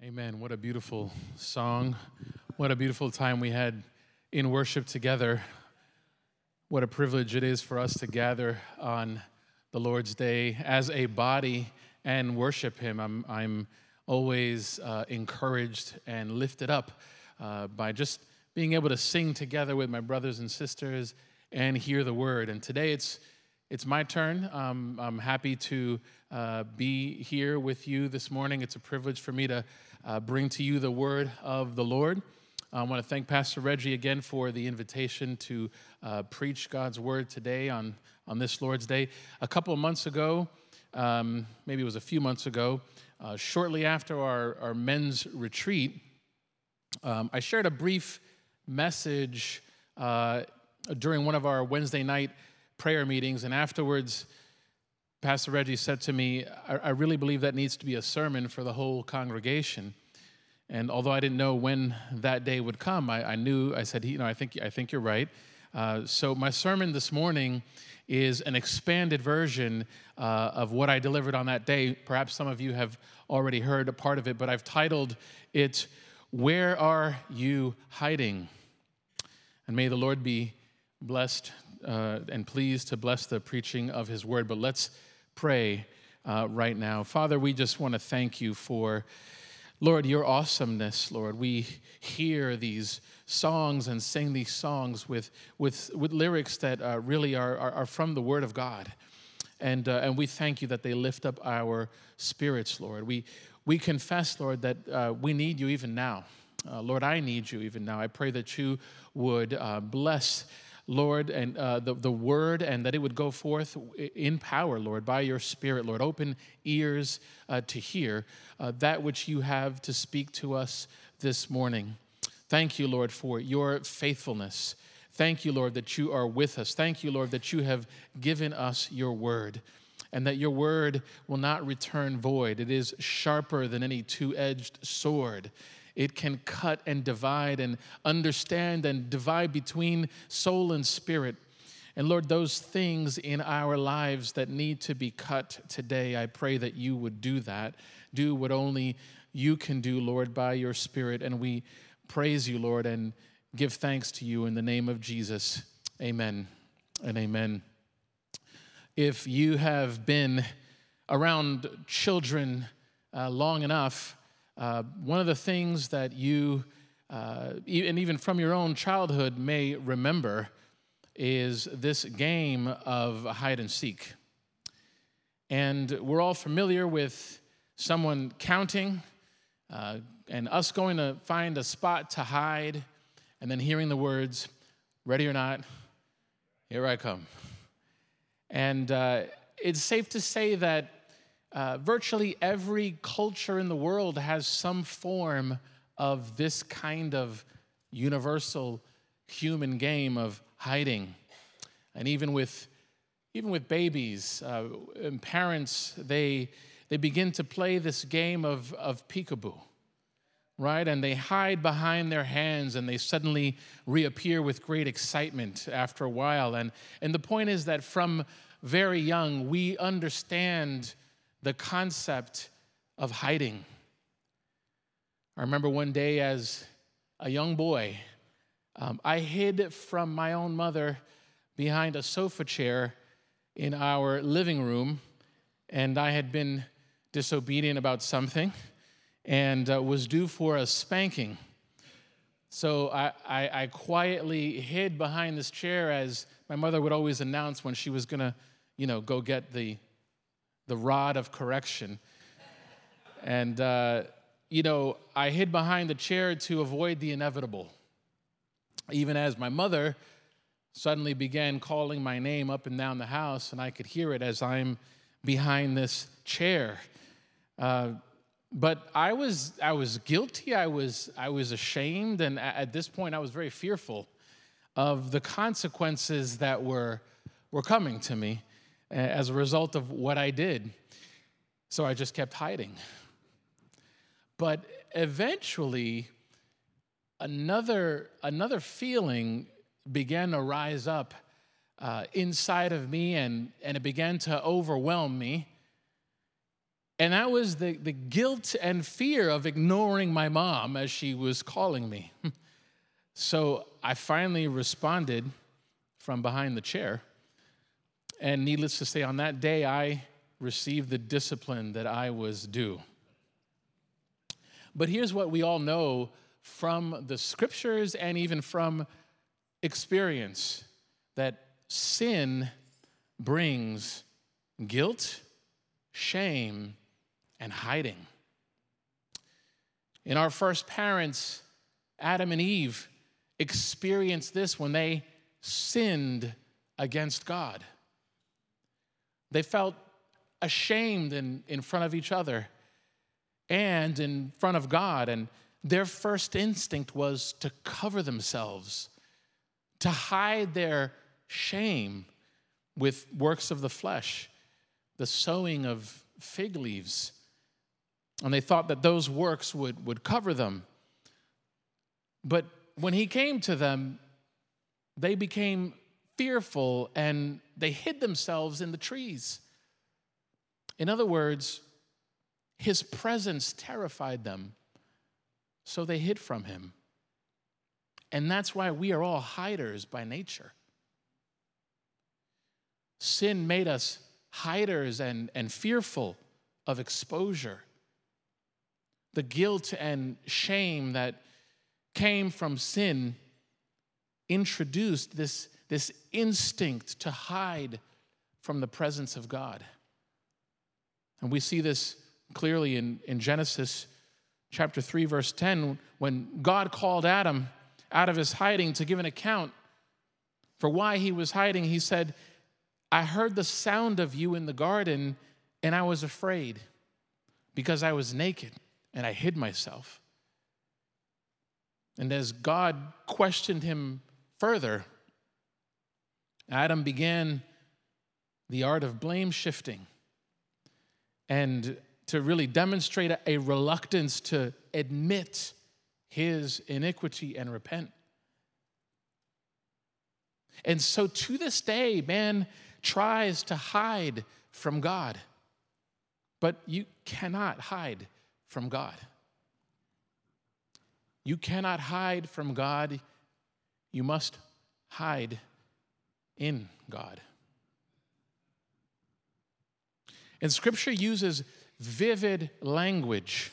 Amen. What a beautiful song. What a beautiful time we had in worship together. What a privilege it is for us to gather on the Lord's Day as a body and worship Him. I'm, I'm always uh, encouraged and lifted up uh, by just being able to sing together with my brothers and sisters and hear the word. And today it's it's my turn. Um, I'm happy to uh, be here with you this morning. It's a privilege for me to uh, bring to you the word of the Lord. I want to thank Pastor Reggie again for the invitation to uh, preach God's word today on, on this Lord's Day. A couple of months ago, um, maybe it was a few months ago, uh, shortly after our, our men's retreat, um, I shared a brief message uh, during one of our Wednesday night prayer meetings, and afterwards, Pastor Reggie said to me, I, I, really believe that needs to be a sermon for the whole congregation. And although I didn't know when that day would come, I, I knew, I said, you know, I think, I think you're right. Uh, so my sermon this morning is an expanded version uh, of what I delivered on that day. Perhaps some of you have already heard a part of it, but I've titled it, Where Are You Hiding? And may the Lord be blessed uh, and pleased to bless the preaching of his word. But let's pray uh, right now. Father, we just want to thank you for, Lord, your awesomeness, Lord. We hear these songs and sing these songs with, with, with lyrics that uh, really are, are, are, from the word of God. And, uh, and we thank you that they lift up our spirits, Lord. We, we confess, Lord, that uh, we need you even now. Uh, Lord, I need you even now. I pray that you would bless Lord, and uh, the, the word, and that it would go forth in power, Lord, by your Spirit, Lord. Open ears uh, to hear uh, that which you have to speak to us this morning. Thank you, Lord, for your faithfulness. Thank you, Lord, that you are with us. Thank you, Lord, that you have given us your word and that your word will not return void. It is sharper than any two edged sword. It can cut and divide and understand and divide between soul and spirit. And Lord, those things in our lives that need to be cut today, I pray that you would do that. Do what only you can do, Lord, by your Spirit. And we praise you, Lord, and give thanks to you in the name of Jesus. Amen and amen. If you have been around children uh, long enough, uh, one of the things that you, uh, and even from your own childhood, may remember is this game of hide and seek. And we're all familiar with someone counting uh, and us going to find a spot to hide and then hearing the words, ready or not, here I come. And uh, it's safe to say that uh, virtually every culture in the world has some form of this kind of universal human game of hiding. And even with, even with babies uh, and parents, they, they begin to play this game of, of peekaboo, right? And they hide behind their hands and they suddenly reappear with great excitement after a while. And, and the point is that from very young, we understand the concept of hiding. I remember one day as a young boy, um, I hid from my own mother behind a sofa chair in our living room, and I had been disobedient about something and uh, was due for a spanking. So I, I, I, quietly hid behind this chair as my mother would always announce when she was gonna, you know, go get the the rod of correction. And, uh, you know, I hid behind the chair to avoid the inevitable. Even as my mother suddenly began calling my name up and down the house, and I could hear it as I'm behind this chair. Uh, but I was, I was guilty, I was, I was ashamed, and at this point, I was very fearful of the consequences that were, were coming to me as a result of what I did. So I just kept hiding. But eventually, another, another feeling began to rise up uh, inside of me and, and it began to overwhelm me. And that was the, the guilt and fear of ignoring my mom as she was calling me. so I finally responded from behind the chair. And needless to say, on that day, I received the discipline that I was due. But here's what we all know from the scriptures and even from experience that sin brings guilt, shame, and hiding. In our first parents, Adam and Eve experienced this when they sinned against God. They felt ashamed in, in front of each other and in front of God. And their first instinct was to cover themselves, to hide their shame with works of the flesh, the sewing of fig leaves. And they thought that those works would, would cover them. But when he came to them, they became fearful and they hid themselves in the trees. In other words, his presence terrified them, so they hid from him. And that's why we are all hiders by nature. Sin made us hiders and, and fearful of exposure. The guilt and shame that came from sin introduced this, this instinct to hide from the presence of God. And we see this clearly in, in Genesis chapter 3, verse 10, when God called Adam out of his hiding to give an account for why he was hiding. He said, I heard the sound of you in the garden, and I was afraid because I was naked and I hid myself. And as God questioned him further, Adam began the art of blame shifting and to really demonstrate a, reluctance to admit his iniquity and repent. And so to this day, man tries to hide from God, but you cannot hide from God. You cannot hide from God. You must hide in God. And scripture uses vivid language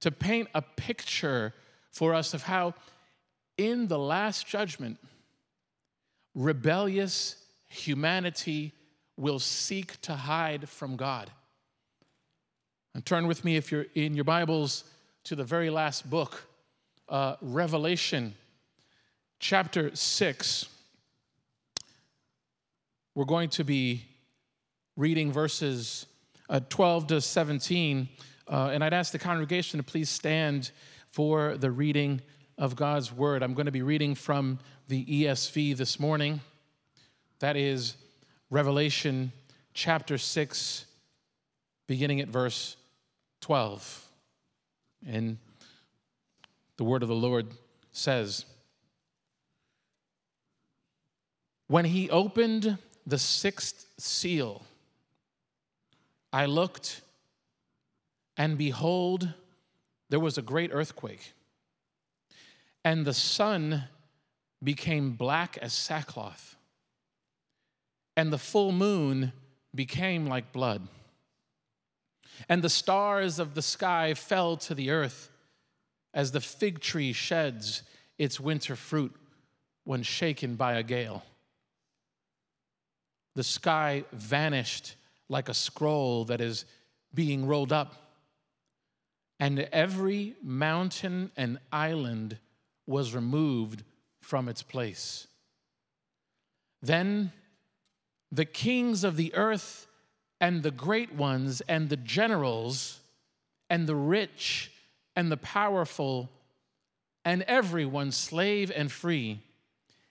to paint a picture for us of how, in the last judgment, rebellious humanity will seek to hide from God. And turn with me, if you're in your Bibles, to the very last book, uh, Revelation, chapter 6. We're going to be reading verses uh, 12 to 17. Uh, and I'd ask the congregation to please stand for the reading of God's word. I'm going to be reading from the ESV this morning. That is Revelation chapter 6, beginning at verse 12. And the word of the Lord says, When he opened the sixth seal, I looked, and behold, there was a great earthquake, and the sun became black as sackcloth, and the full moon became like blood, and the stars of the sky fell to the earth as the fig tree sheds its winter fruit when shaken by a gale. The sky vanished like a scroll that is being rolled up. And every mountain and island was removed from its place. Then the kings of the earth and the great ones and the generals and the rich and the powerful and everyone, slave and free,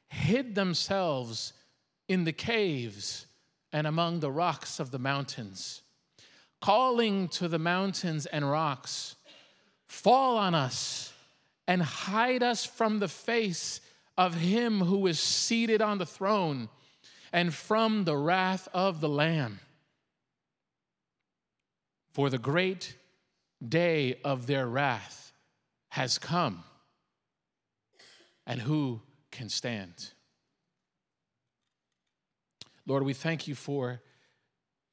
hid themselves in the caves and among the rocks of the mountains, calling to the mountains and rocks, Fall on us and hide us from the face of him who is seated on the throne and from the wrath of the Lamb. For the great day of their wrath has come. And who can stand? Lord, we thank you for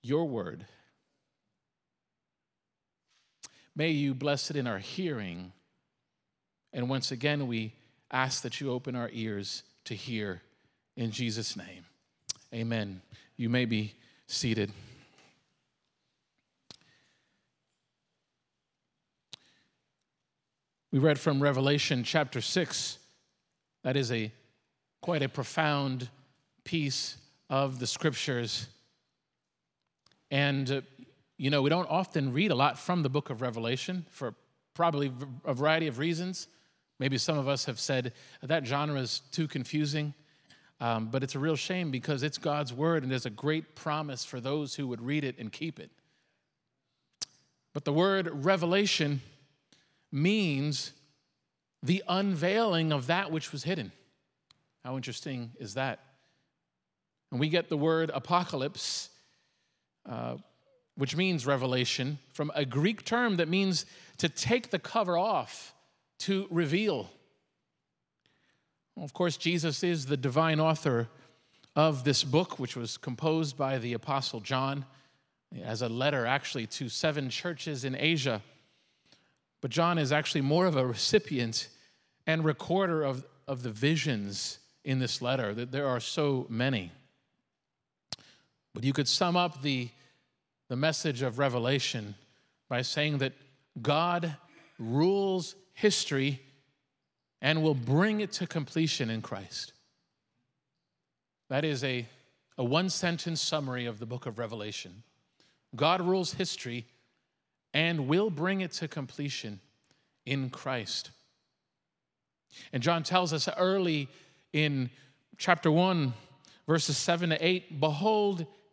your word. May you bless it in our hearing. And once again, we ask that you open our ears to hear in Jesus' name. Amen. You may be seated. We read from Revelation chapter 6. That is a quite a profound piece of the scriptures. And, uh, you know, we don't often read a lot from the book of Revelation for probably a variety of reasons. Maybe some of us have said that genre is too confusing. Um, but it's a real shame because it's God's word and there's a great promise for those who would read it and keep it. But the word revelation means the unveiling of that which was hidden. How interesting is that? And we get the word apocalypse, uh, which means revelation, from a Greek term that means to take the cover off, to reveal. Well, of course, Jesus is the divine author of this book, which was composed by the Apostle John as a letter actually to seven churches in Asia. But John is actually more of a recipient and recorder of, of the visions in this letter, that there are so many. But you could sum up the, the message of Revelation by saying that God rules history and will bring it to completion in Christ. That is a, a one sentence summary of the book of Revelation. God rules history and will bring it to completion in Christ. And John tells us early in chapter 1, verses 7 to 8 Behold,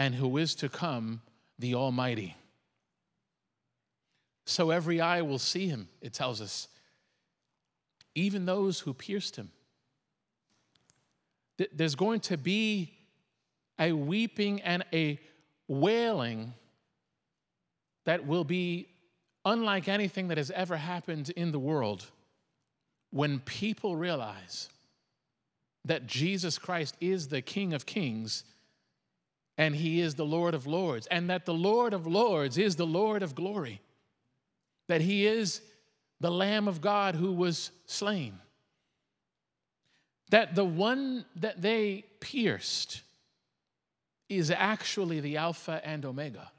and who is to come, the Almighty. So every eye will see him, it tells us, even those who pierced him. There's going to be a weeping and a wailing that will be unlike anything that has ever happened in the world when people realize that Jesus Christ is the King of Kings and he is the Lord of Lords, and that the Lord of Lords is the Lord of glory, that he is the Lamb of God who was slain, that the one that they pierced is actually the Alpha and Omega.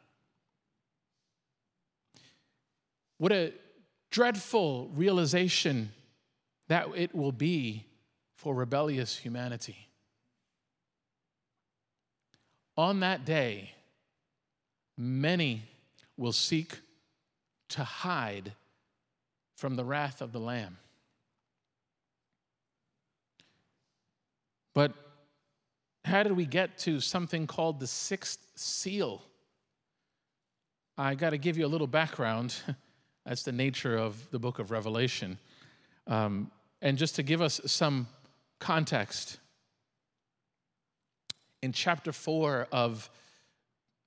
What a dreadful realization that it will be for rebellious humanity. On that day, many will seek to hide from the wrath of the Lamb. But how did we get to something called the sixth seal? I got to give you a little background. That's the nature of the book of Revelation. Um, and just to give us some context, in chapter 4 of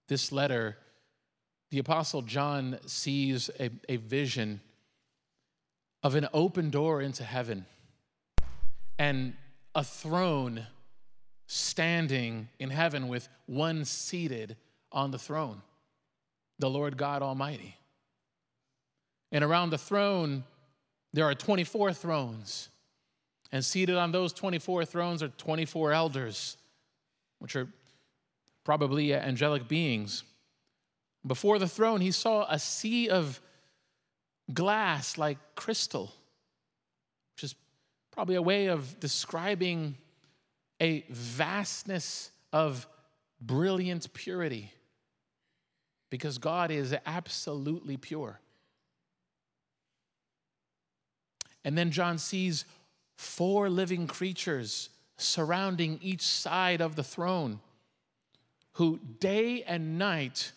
this letter, the Apostle John sees a, a vision of an open door into heaven and a throne standing in heaven with one seated on the throne, the Lord God Almighty. And around the throne, there are 24 thrones. And seated on those 24 thrones are 24 elders which are probably angelic beings. Before the throne, he saw a sea of glass like crystal, which is probably a way of describing a vastness of brilliant purity. because God is absolutely pure. And then John sees four living creatures surrounding each side of the throne who day and night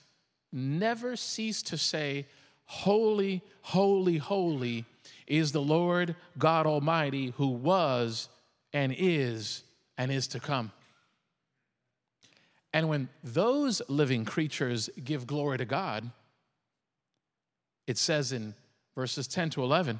never cease to say, Holy, holy, holy is the Lord God Almighty who was and is and is to come. And when those living creatures give glory to God, it says in verses 10 to 11,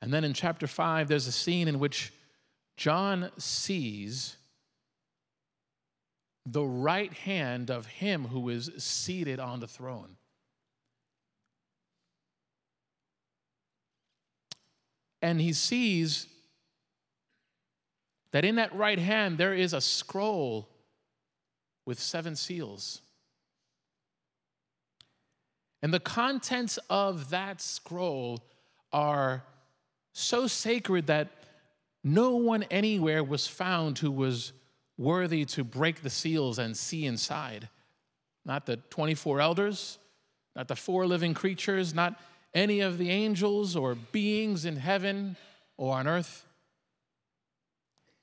And then in chapter 5, there's a scene in which John sees the right hand of him who is seated on the throne. And he sees that in that right hand there is a scroll with seven seals. And the contents of that scroll are so sacred that no one anywhere was found who was worthy to break the seals and see inside. Not the 24 elders, not the four living creatures, not any of the angels or beings in heaven or on earth.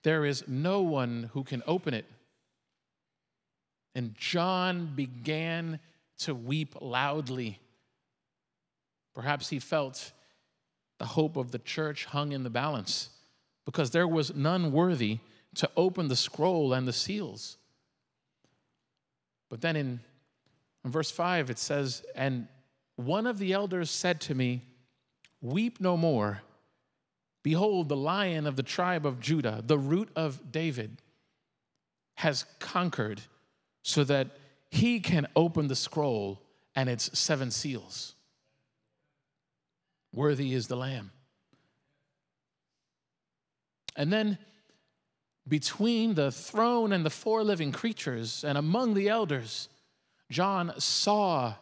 There is no one who can open it. And John began to weep loudly. Perhaps he felt the hope of the church hung in the balance because there was none worthy to open the scroll and the seals. But then in, in verse 5, it says, And one of the elders said to me, Weep no more. Behold, the lion of the tribe of Judah, the root of David, has conquered so that he can open the scroll and its seven seals. Worthy is the Lamb. And then between the throne and the four living creatures and among the elders, John saw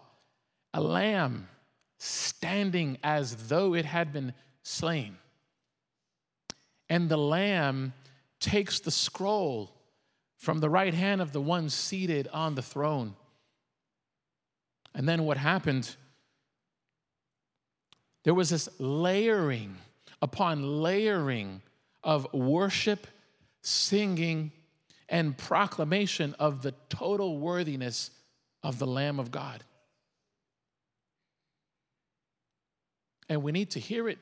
a lamb standing as though it had been slain. And the lamb takes the scroll from the right hand of the one seated on the throne. And then what happened? There was this layering upon layering of worship, singing, and proclamation of the total worthiness of the Lamb of God. And we need to hear it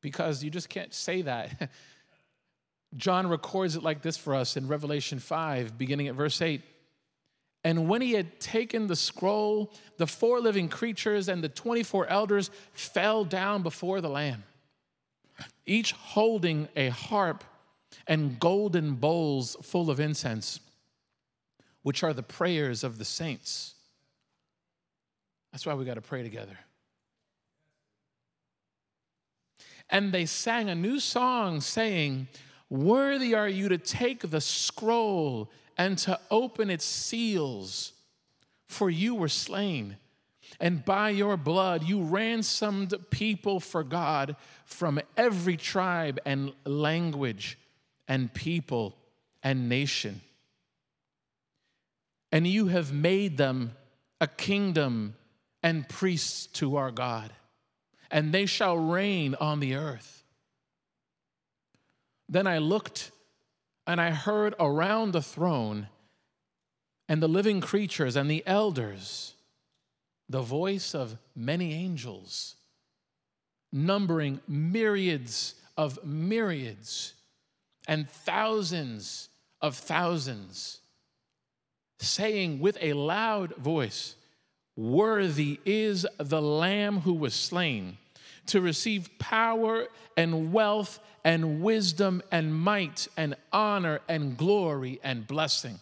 because you just can't say that. John records it like this for us in Revelation 5, beginning at verse 8. And when he had taken the scroll, the four living creatures and the 24 elders fell down before the Lamb each holding a harp and golden bowls full of incense, which are the prayers of the saints. That's why we got to pray together. And they sang a new song saying, Worthy are you to take the scroll and to open its seals, for you were slain and by your blood you ransomed people for God from every tribe and language and people and nation. And you have made them a kingdom and priests to our God, and they shall reign on the earth. Then I looked and I heard around the throne and the living creatures and the elders the voice of many angels, numbering myriads of myriads and thousands of thousands, saying with a loud voice, Worthy is the Lamb who was slain to receive power and wealth and wisdom and might and honor and glory and blessing.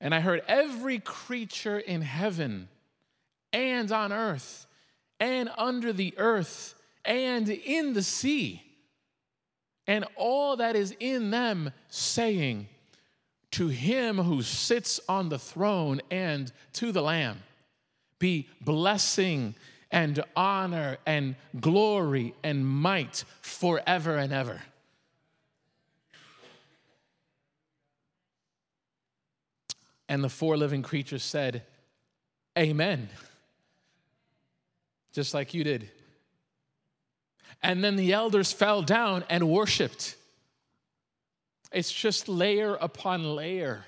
And I heard every creature in heaven and on earth and under the earth and in the sea and all that is in them saying, To him who sits on the throne and to the Lamb be blessing and honor and glory and might forever and ever. And the four living creatures said, Amen. Just like you did. And then the elders fell down and worshiped. It's just layer upon layer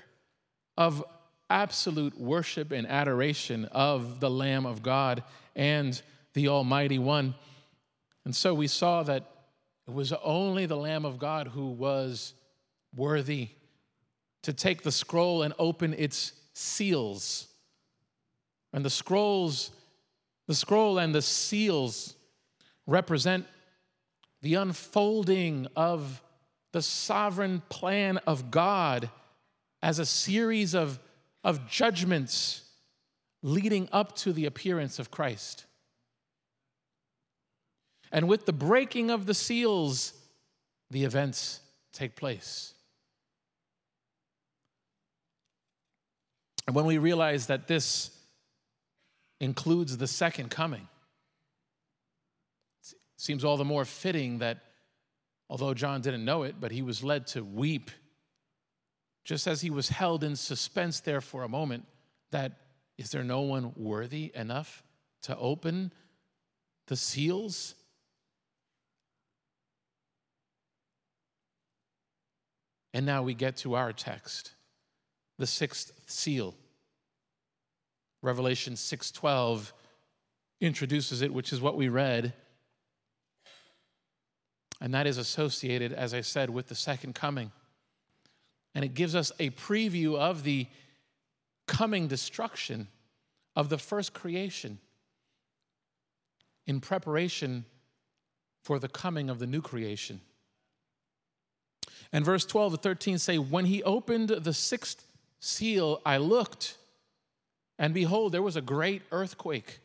of absolute worship and adoration of the Lamb of God and the Almighty One. And so we saw that it was only the Lamb of God who was worthy to take the scroll and open its seals. And the scrolls, the scroll and the seals represent the unfolding of the sovereign plan of God as a series of, of judgments leading up to the appearance of Christ. And with the breaking of the seals, the events take place. And when we realize that this includes the second coming, it seems all the more fitting that although John didn't know it, but he was led to weep, just as he was held in suspense there for a moment, that is there no one worthy enough to open the seals? And now we get to our text, the sixth seal. Revelation 6:12 introduces it, which is what we read. And that is associated, as I said, with the second coming. And it gives us a preview of the coming destruction of the first creation in preparation for the coming of the new creation. And verse 12 to 13 say, When he opened the sixth seal, I looked, and behold, there was a great earthquake,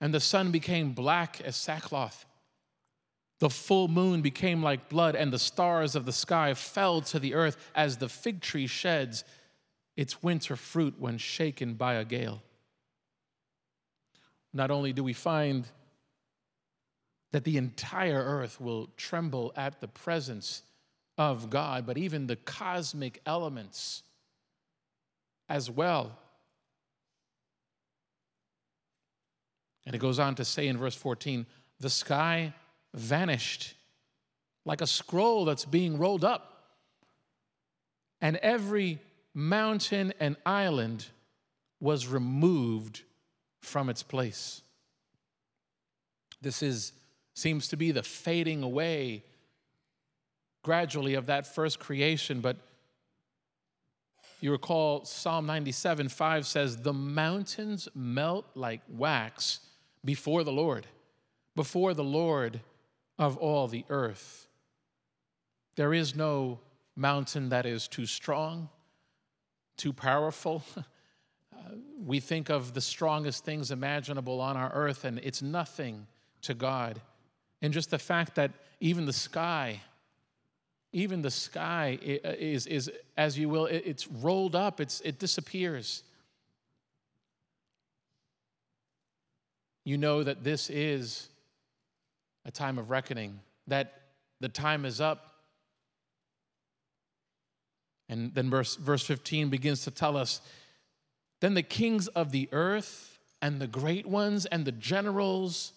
and the sun became black as sackcloth. The full moon became like blood, and the stars of the sky fell to the earth as the fig tree sheds its winter fruit when shaken by a gale. Not only do we find that the entire earth will tremble at the presence of God, but even the cosmic elements as well. And it goes on to say in verse 14 the sky vanished like a scroll that's being rolled up, and every mountain and island was removed from its place. This is seems to be the fading away gradually of that first creation. But you recall Psalm 97 5 says, The mountains melt like wax before the Lord, before the Lord of all the earth. There is no mountain that is too strong, too powerful. Uh, we think of the strongest things imaginable on our earth, and it's nothing to God. And just the fact that even the sky, even the sky uh, is, is as you will, it's rolled up, it's, it disappears. You know that this is a time of reckoning, that the time is up. And then verse, verse 15 begins to tell us then the kings of the earth and the great ones and the generals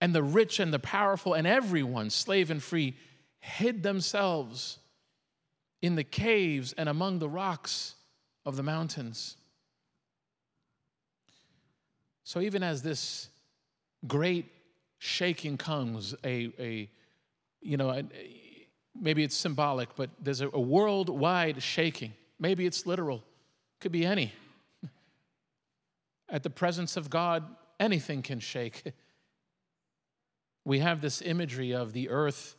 and the rich and the powerful and everyone, slave and free, hid themselves in the caves and among the rocks of the mountains. So, even as this great shaking comes, a, a you know, a, maybe it's symbolic, but there's a, a worldwide shaking. Maybe it's literal, could be any. At the presence of God, anything can shake. we have this imagery of the earth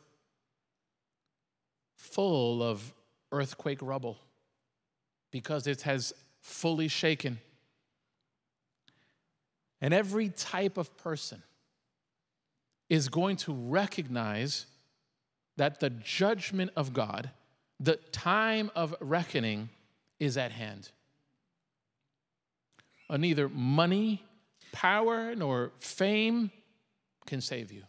full of earthquake rubble. because it has fully shaken. And every type of person is going to recognize that the judgment of God, the time of reckoning, is at hand. And neither money, power, nor fame can save you.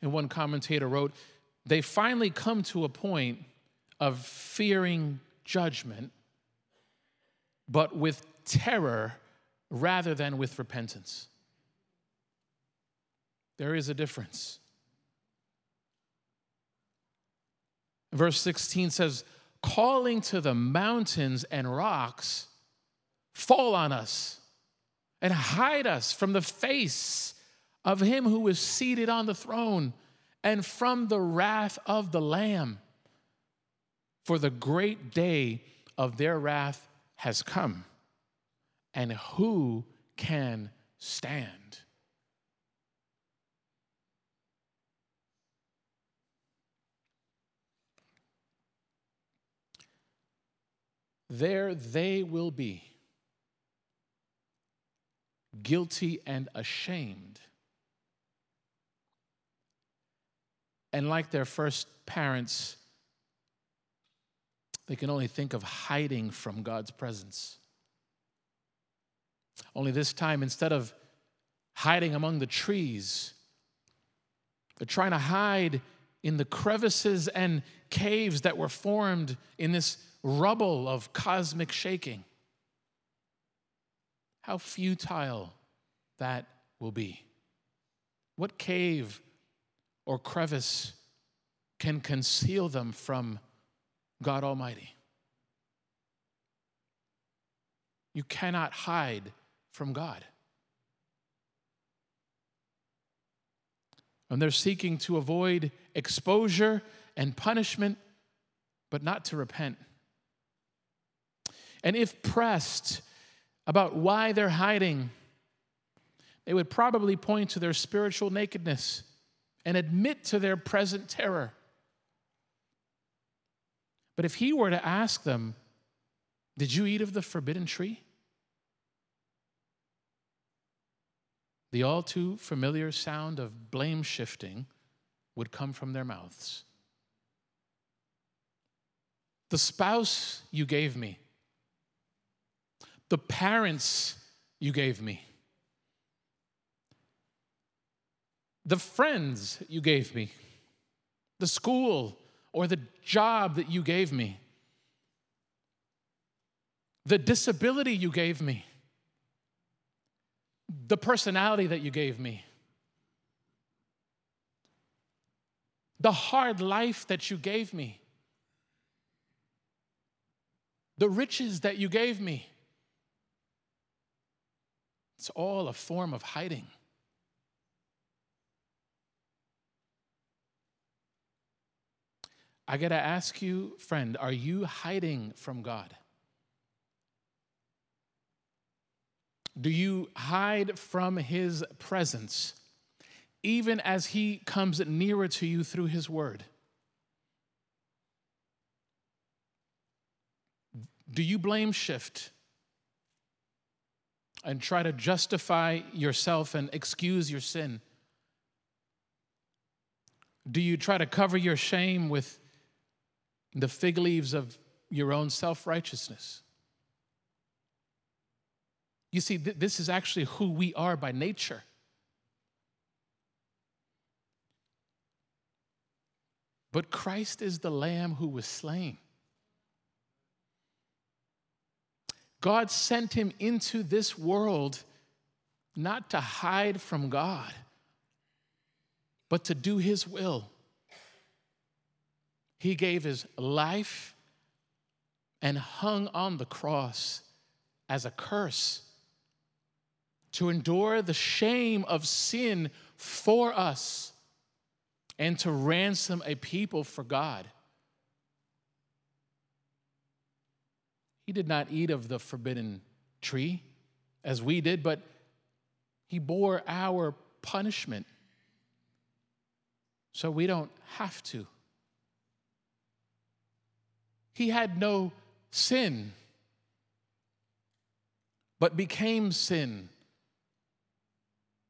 And one commentator wrote, they finally come to a point of fearing judgment, but with terror rather than with repentance. There is a difference. Verse 16 says, Calling to the mountains and rocks, fall on us and hide us from the face of him who is seated on the throne and from the wrath of the Lamb. For the great day of their wrath has come, and who can stand? There they will be, guilty and ashamed. And like their first parents, they can only think of hiding from God's presence. Only this time, instead of hiding among the trees, they're trying to hide in the crevices and caves that were formed in this rubble of cosmic shaking. How futile that will be. What cave or crevice can conceal them from God Almighty? You cannot hide from God. And they're seeking to avoid exposure and punishment, but not to repent. And if pressed about why they're hiding, they would probably point to their spiritual nakedness and admit to their present terror. But if he were to ask them, Did you eat of the forbidden tree? The all too familiar sound of blame shifting would come from their mouths. The spouse you gave me the parents you gave me, the friends you gave me, the school or the job that you gave me, the disability you gave me, the personality that you gave me, the hard life that you gave me, the riches that you gave me. It's all a form of hiding. I got to ask you, friend, are you hiding from God? Do you hide from His presence even as He comes nearer to you through His word? Do you blame shift? And try to justify yourself and excuse your sin? Do you try to cover your shame with the fig leaves of your own self righteousness? You see, th- this is actually who we are by nature. But Christ is the Lamb who was slain. God sent him into this world not to hide from God, but to do his will. He gave his life and hung on the cross as a curse to endure the shame of sin for us and to ransom a people for God. He did not eat of the forbidden tree as we did, but he bore our punishment so we don't have to. He had no sin, but became sin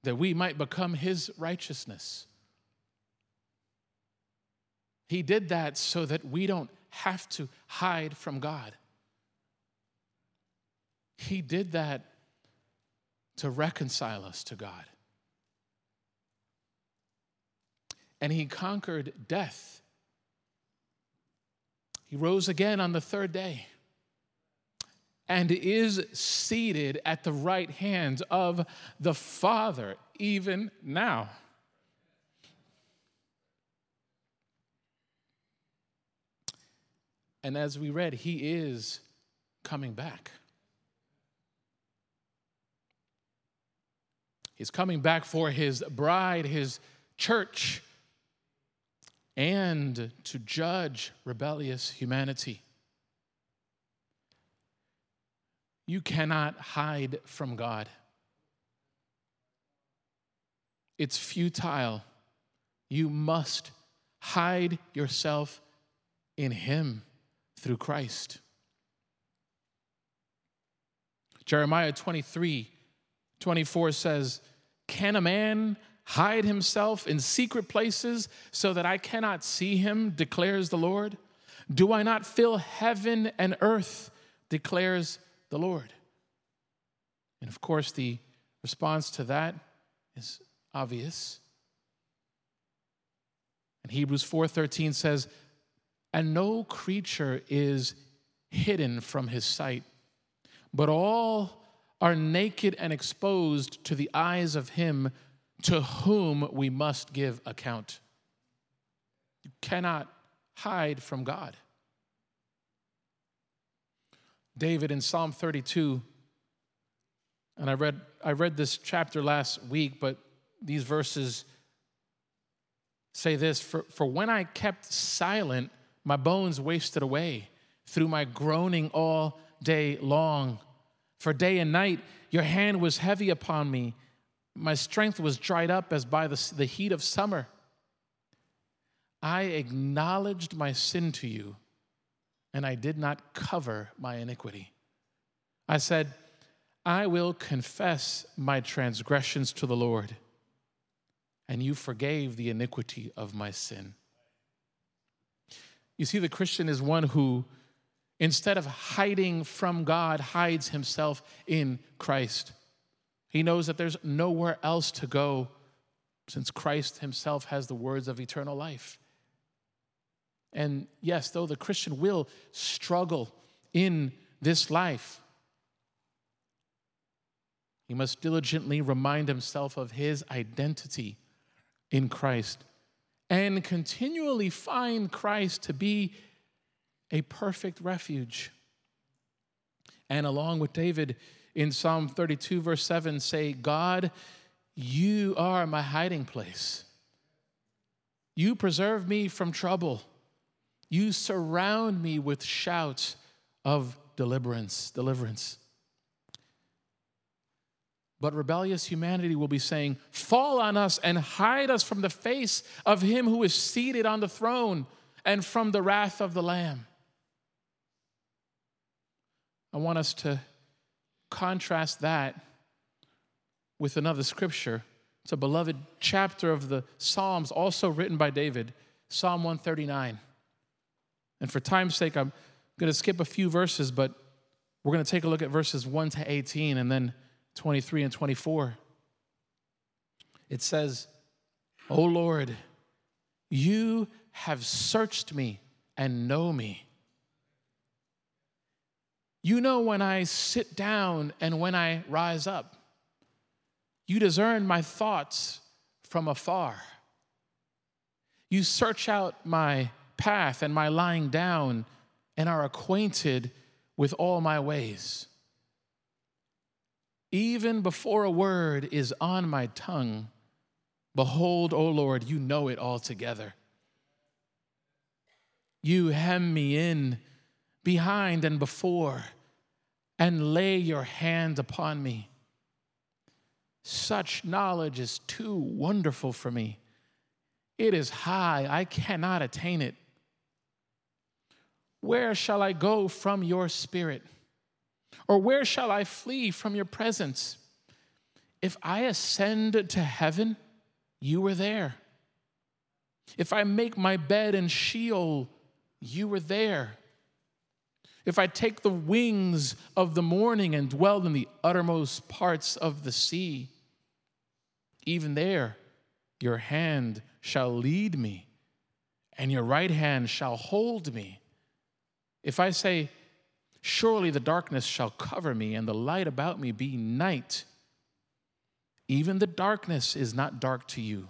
that we might become his righteousness. He did that so that we don't have to hide from God. He did that to reconcile us to God. And he conquered death. He rose again on the third day and is seated at the right hand of the Father, even now. And as we read, he is coming back. He's coming back for his bride, his church, and to judge rebellious humanity. You cannot hide from God. It's futile. You must hide yourself in Him through Christ. Jeremiah 23 24 says, Can a man hide himself in secret places so that I cannot see him, declares the Lord? Do I not fill heaven and earth, declares the Lord? And of course, the response to that is obvious. And Hebrews 4:13 says, "And no creature is hidden from his sight, but all are naked and exposed to the eyes of him to whom we must give account. You cannot hide from God. David in Psalm 32, and I read, I read this chapter last week, but these verses say this for, for when I kept silent, my bones wasted away through my groaning all day long. For day and night, your hand was heavy upon me. My strength was dried up as by the, the heat of summer. I acknowledged my sin to you, and I did not cover my iniquity. I said, I will confess my transgressions to the Lord, and you forgave the iniquity of my sin. You see, the Christian is one who instead of hiding from God, hides himself in Christ. He knows that there's nowhere else to go since Christ himself has the words of eternal life. And yes, though the Christian will struggle in this life, he must diligently remind himself of his identity in Christ and continually find Christ to be a perfect refuge. And along with David in Psalm 32, verse 7, say, God, you are my hiding place. You preserve me from trouble. You surround me with shouts of deliverance, deliverance. But rebellious humanity will be saying, Fall on us and hide us from the face of him who is seated on the throne and from the wrath of the Lamb. I want us to contrast that with another scripture. It's a beloved chapter of the Psalms, also written by David, Psalm 139. And for time's sake, I'm going to skip a few verses, but we're going to take a look at verses 1 to 18 and then 23 and 24. It says, O Lord, you have searched me and know me. You know when I sit down and when I rise up. You discern my thoughts from afar. You search out my path and my lying down and are acquainted with all my ways. Even before a word is on my tongue, behold, O Lord, you know it altogether. You hem me in behind and before, and lay your hand upon me. Such knowledge is too wonderful for me. It is high, I cannot attain it. Where shall I go from your spirit? Or where shall I flee from your presence? If I ascend to heaven, you were there. If I make my bed in Sheol, you were there. If I take the wings of the morning and dwell in the uttermost parts of the sea, even there your hand shall lead me, and your right hand shall hold me. If I say, Surely the darkness shall cover me, and the light about me be night, even the darkness is not dark to you.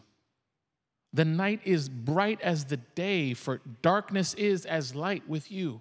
The night is bright as the day, for darkness is as light with you.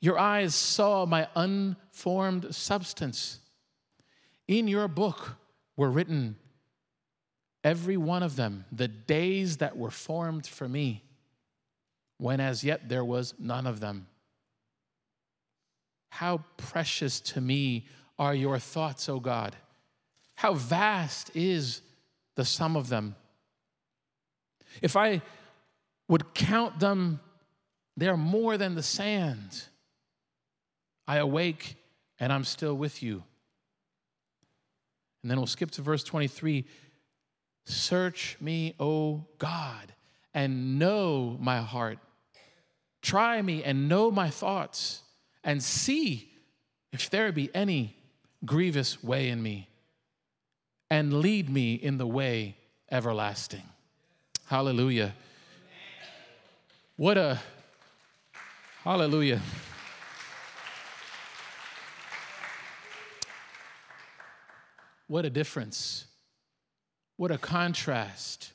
Your eyes saw my unformed substance. In your book were written, every one of them, the days that were formed for me, when as yet there was none of them. How precious to me are your thoughts, O God. How vast is the sum of them. If I would count them, they are more than the sand. I awake and I'm still with you. And then we'll skip to verse 23. Search me, O God, and know my heart. Try me and know my thoughts, and see if there be any grievous way in me, and lead me in the way everlasting. Hallelujah. What a hallelujah. What a difference. What a contrast.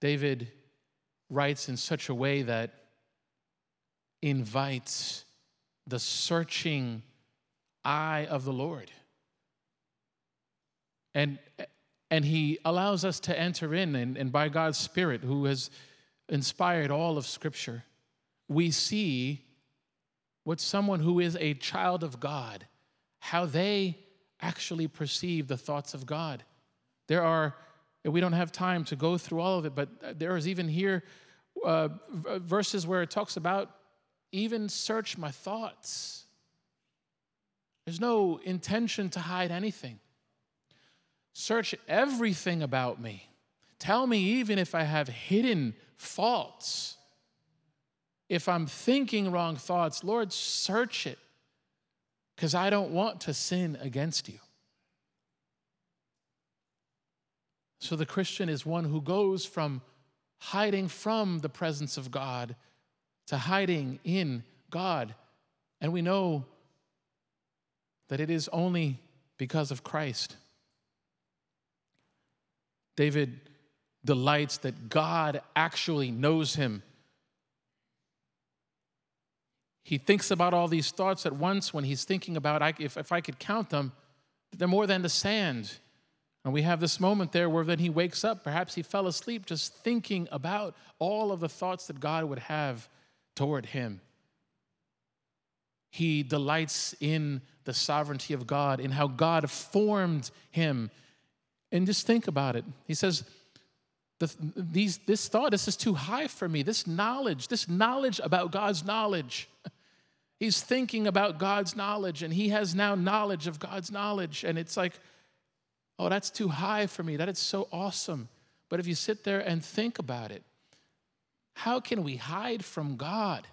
David writes in such a way that invites the searching eye of the Lord. And, and he allows us to enter in, and, and by God's Spirit, who has inspired all of Scripture, we see what someone who is a child of God, how they actually perceive the thoughts of God. There are, we don't have time to go through all of it, but there is even here uh, verses where it talks about even search my thoughts. There's no intention to hide anything. Search everything about me. Tell me even if I have hidden faults. If I'm thinking wrong thoughts, Lord, search it because I don't want to sin against you. So the Christian is one who goes from hiding from the presence of God to hiding in God. And we know that it is only because of Christ. David delights that God actually knows him he thinks about all these thoughts at once when he's thinking about if, if I could count them, they're more than the sand. And we have this moment there where then he wakes up. Perhaps he fell asleep just thinking about all of the thoughts that God would have toward him. He delights in the sovereignty of God, in how God formed him. And just think about it. He says, the, these, this thought, this is too high for me. This knowledge, this knowledge about God's knowledge. He's thinking about God's knowledge and he has now knowledge of God's knowledge. And it's like, oh, that's too high for me. That is so awesome. But if you sit there and think about it, how can we hide from God?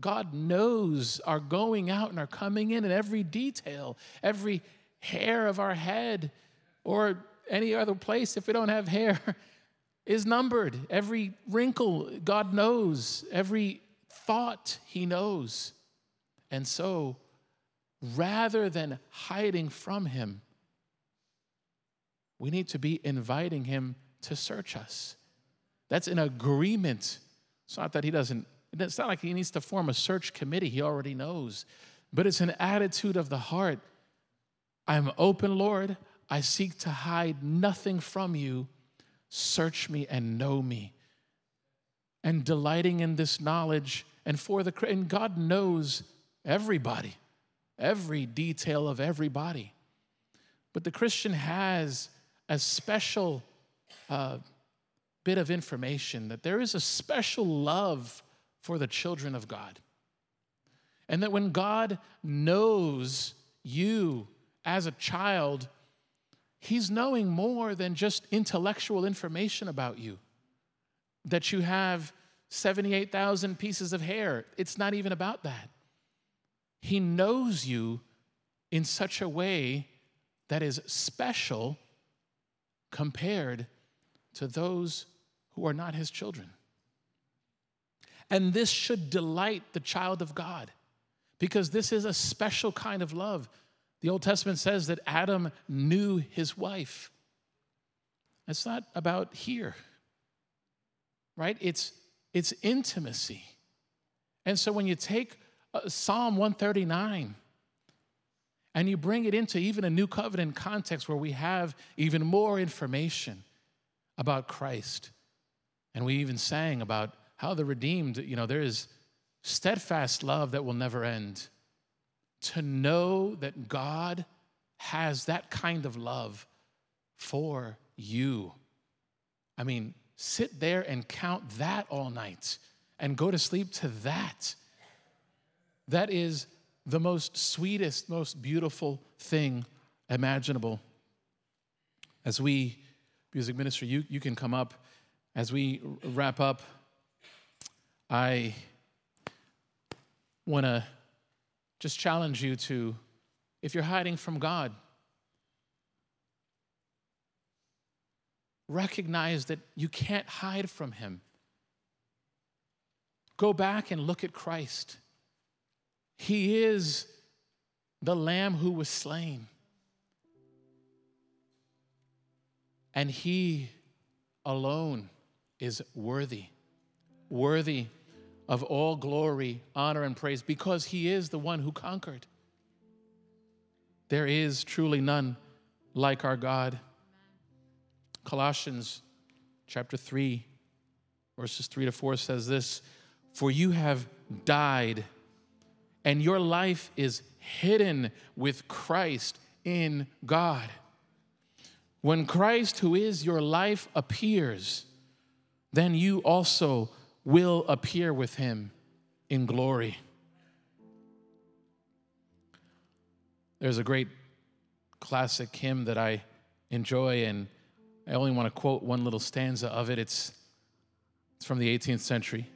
God knows our going out and our coming in and every detail, every hair of our head or any other place, if we don't have hair, is numbered. Every wrinkle, God knows. Every thought, He knows. And so, rather than hiding from him, we need to be inviting Him to search us. That's an agreement. It's not that He doesn't, it's not like He needs to form a search committee, He already knows. But it's an attitude of the heart. I'm open, Lord. I seek to hide nothing from you. Search me and know me. And delighting in this knowledge, and for the and God knows everybody, every detail of everybody. But the Christian has a special uh, bit of information that there is a special love for the children of God. And that when God knows you as a child, He's knowing more than just intellectual information about you. That you have 78,000 pieces of hair. It's not even about that. He knows you in such a way that is special compared to those who are not his children. And this should delight the child of God because this is a special kind of love. The Old Testament says that Adam knew his wife. It's not about here, right? It's, it's intimacy. And so when you take Uh, Psalm 139 and you bring it into even a new covenant context where we have even more information about Christ, and we even sang about how the redeemed, you know, there is steadfast love that will never end. To know that God has that kind of love for you. I mean, sit there and count that all night and go to sleep to that. That is the most sweetest, most beautiful thing imaginable. As we, music minister, you, you can come up. As we wrap up, I want to just challenge you to, if you're hiding from God, recognize that you can't hide from Him. Go back and look at Christ. He is the Lamb who was slain. And He alone is worthy, worthy of all glory, honor, and praise because He is the one who conquered. There is truly none like our God. Colossians chapter 3, verses 3 to 4 says this For you have died, and your life is hidden with Christ in God. When Christ, who is your life, appears, then you also will appear with him in glory. There's a great classic hymn that I enjoy, and I only want to quote one little stanza of it. It's, it's from the 18th century.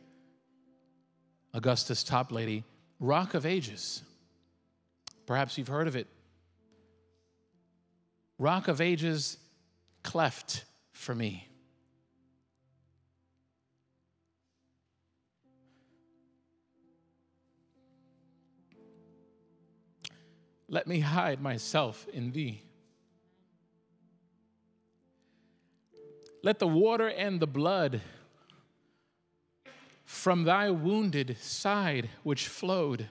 Augustus Toplady, Rock of Ages. Perhaps you've heard of it. Rock of Ages, cleft for me. Let me hide myself in thee. Let the water and the blood from thy wounded side which flowed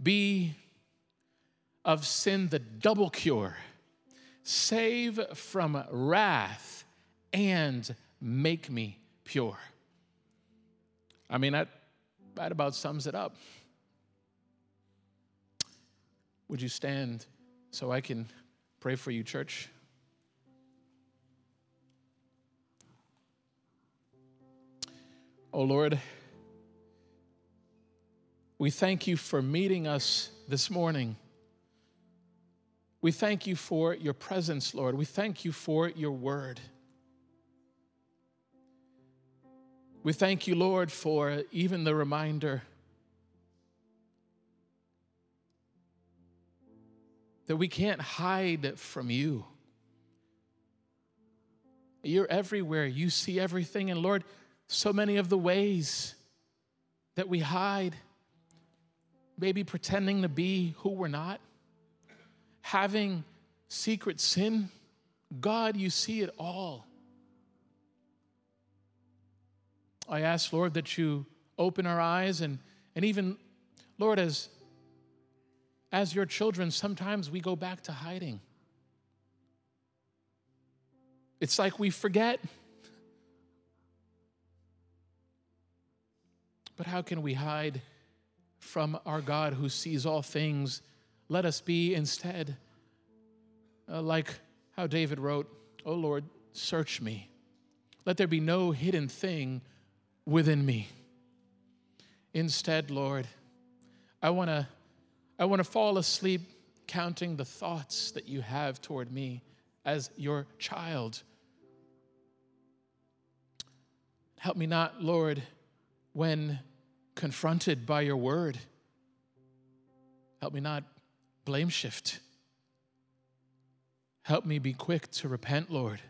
be of sin the double cure, save from wrath, and make me pure. I mean, that, that about sums it up. Would you stand so I can pray for you, church? Oh Lord, we thank you for meeting us this morning. We thank you for your presence, Lord. We thank you for your word. We thank you, Lord, for even the reminder that we can't hide from you. You're everywhere, you see everything. And Lord, so many of the ways that we hide, maybe pretending to be who we're not, having secret sin. God, you see it all. I ask, Lord, that you open our eyes and, and even, Lord, as, as your children, sometimes we go back to hiding. It's like we forget. But how can we hide from our God who sees all things? Let us be instead uh, like how David wrote, Oh Lord, search me. Let there be no hidden thing within me. Instead, Lord, I want to I want to fall asleep counting the thoughts that you have toward me as your child. Help me not, Lord, when confronted by your word. Help me not blame shift. Help me be quick to repent, Lord.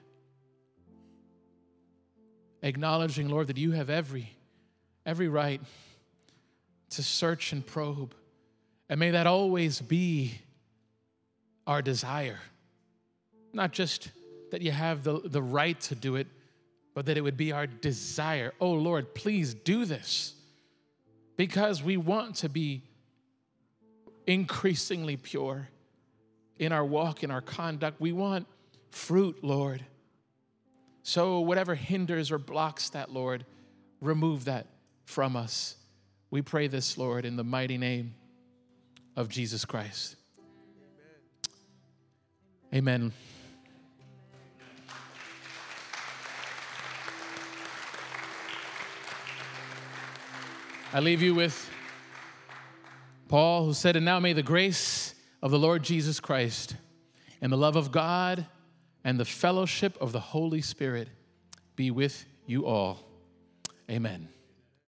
Acknowledging, Lord, that you have every, every right to search and probe. And may that always be our desire. Not just that you have the, the right to do it, but that it would be our desire. Oh Lord, please do this because we want to be increasingly pure in our walk, in our conduct. We want fruit, Lord. So, whatever hinders or blocks that, Lord, remove that from us. We pray this, Lord, in the mighty name of Jesus Christ. Amen. I leave you with Paul, who said, And now may the grace of the Lord Jesus Christ and the love of God and the fellowship of the Holy Spirit be with you all. Amen.